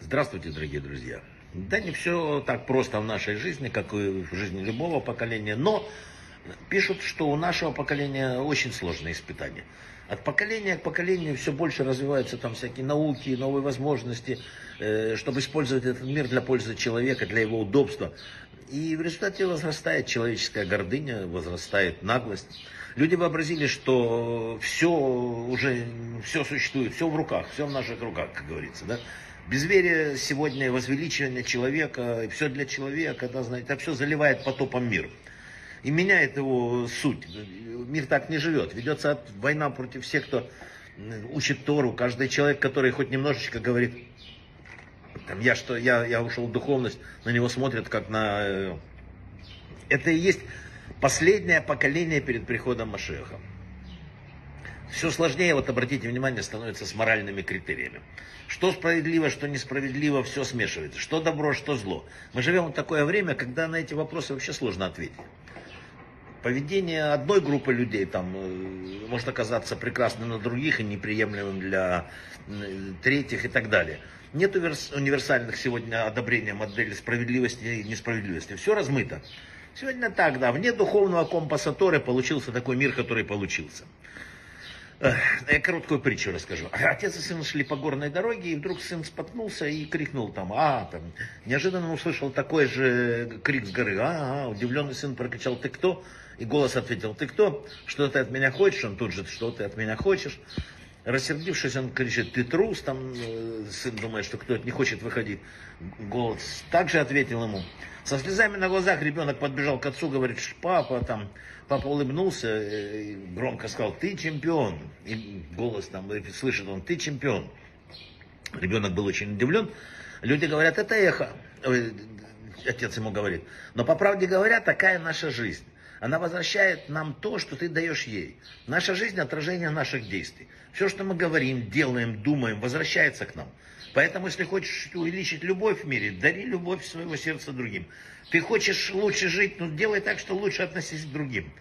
Здравствуйте, дорогие друзья. Да не все так просто в нашей жизни, как и в жизни любого поколения, но пишут, что у нашего поколения очень сложные испытания. От поколения к поколению все больше развиваются там всякие науки, новые возможности, э, чтобы использовать этот мир для пользы человека, для его удобства. И в результате возрастает человеческая гордыня, возрастает наглость. Люди вообразили, что все уже, все существует, все в руках, все в наших руках, как говорится, да. Безверие сегодня, возвеличивание человека, все для человека, да, знаете, это все заливает потопом мир. И меняет его суть. Мир так не живет. Ведется война против всех, кто учит Тору. Каждый человек, который хоть немножечко говорит, там, я, что, я, я ушел в духовность, на него смотрят как на... Э, это и есть последнее поколение перед приходом Машеха. Все сложнее, вот обратите внимание, становится с моральными критериями. Что справедливо, что несправедливо, все смешивается. Что добро, что зло. Мы живем в такое время, когда на эти вопросы вообще сложно ответить. Поведение одной группы людей там э, может оказаться прекрасным на других и неприемлемым для третьих и так далее. Нет универсальных сегодня одобрения модели справедливости и несправедливости. Все размыто. Сегодня так, да, вне духовного компаса Торы получился такой мир, который получился. Я короткую притчу расскажу. Отец и сын шли по горной дороге, и вдруг сын споткнулся и крикнул там, а, там. Неожиданно услышал такой же крик с горы, а, а, удивленный сын прокричал, ты кто? И голос ответил, ты кто? Что ты от меня хочешь? Он тут же, что ты от меня хочешь? Рассердившись, он кричит, ты трус, там э, сын думает, что кто-то не хочет выходить. Голос также ответил ему. Со слезами на глазах ребенок подбежал к отцу, говорит, папа, там, папа улыбнулся, э, громко сказал, ты чемпион. И голос там, слышит он, ты чемпион. Ребенок был очень удивлен. Люди говорят, это эхо. Отец ему говорит. Но по правде говоря, такая наша жизнь. Она возвращает нам то, что ты даешь ей. Наша жизнь – отражение наших действий. Все, что мы говорим, делаем, думаем, возвращается к нам. Поэтому, если хочешь увеличить любовь в мире, дари любовь своего сердца другим. Ты хочешь лучше жить, ну делай так, что лучше относись к другим.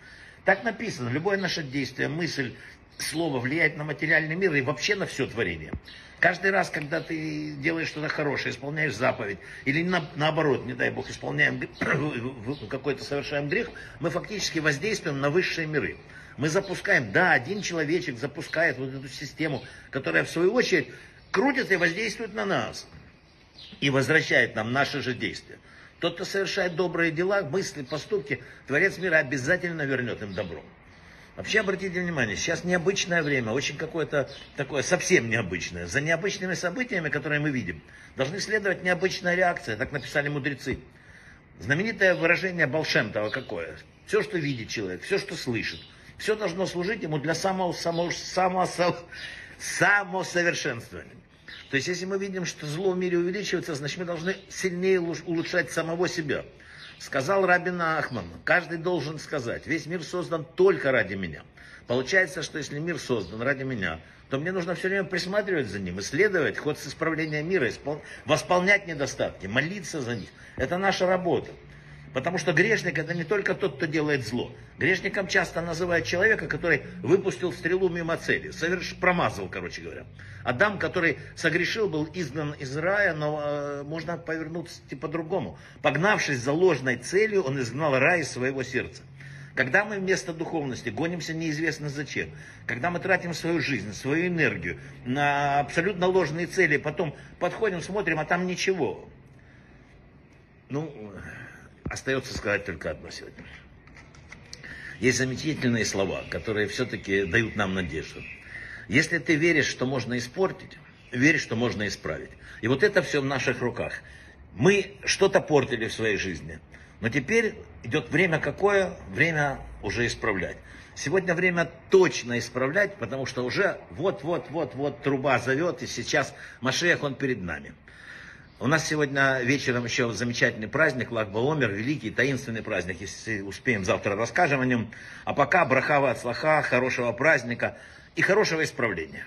Так написано, любое наше действие, мысль, слово влияет на материальный мир и вообще на все творение. Каждый раз, когда ты делаешь что-то хорошее, исполняешь заповедь, или на, наоборот, не дай бог, исполняем какой-то совершаем грех, мы фактически воздействуем на высшие миры. Мы запускаем, да, один человечек запускает вот эту систему, которая в свою очередь крутится и воздействует на нас. И возвращает нам наши же действия. Тот, кто совершает добрые дела, мысли, поступки, Творец мира обязательно вернет им добро. Вообще, обратите внимание, сейчас необычное время, очень какое-то такое совсем необычное. За необычными событиями, которые мы видим, должны следовать необычная реакция, так написали мудрецы. Знаменитое выражение Балшемтова какое? Все, что видит человек, все, что слышит, все должно служить ему для самого, самого, самого, самосовершенствования. То есть, если мы видим, что зло в мире увеличивается, значит, мы должны сильнее улучшать самого себя. Сказал Рабин Ахман, каждый должен сказать, весь мир создан только ради меня. Получается, что если мир создан ради меня, то мне нужно все время присматривать за ним, исследовать ход исправления мира, восполнять недостатки, молиться за них. Это наша работа. Потому что грешник это не только тот, кто делает зло. Грешником часто называют человека, который выпустил стрелу мимо цели, соверш... промазал, короче говоря. Адам, который согрешил, был изгнан из рая, но э, можно повернуться по-другому. Погнавшись за ложной целью, он изгнал рай из своего сердца. Когда мы вместо духовности гонимся неизвестно зачем, когда мы тратим свою жизнь, свою энергию на абсолютно ложные цели, потом подходим, смотрим, а там ничего. Ну, Остается сказать только одно сегодня. Есть замечательные слова, которые все-таки дают нам надежду. Если ты веришь, что можно испортить, верь, что можно исправить. И вот это все в наших руках. Мы что-то портили в своей жизни. Но теперь идет время какое? Время уже исправлять. Сегодня время точно исправлять, потому что уже вот-вот-вот-вот труба зовет, и сейчас Машех, он перед нами. У нас сегодня вечером еще замечательный праздник, Лагбаомер, великий таинственный праздник. Если успеем, завтра расскажем о нем. А пока брахава от слаха, хорошего праздника и хорошего исправления.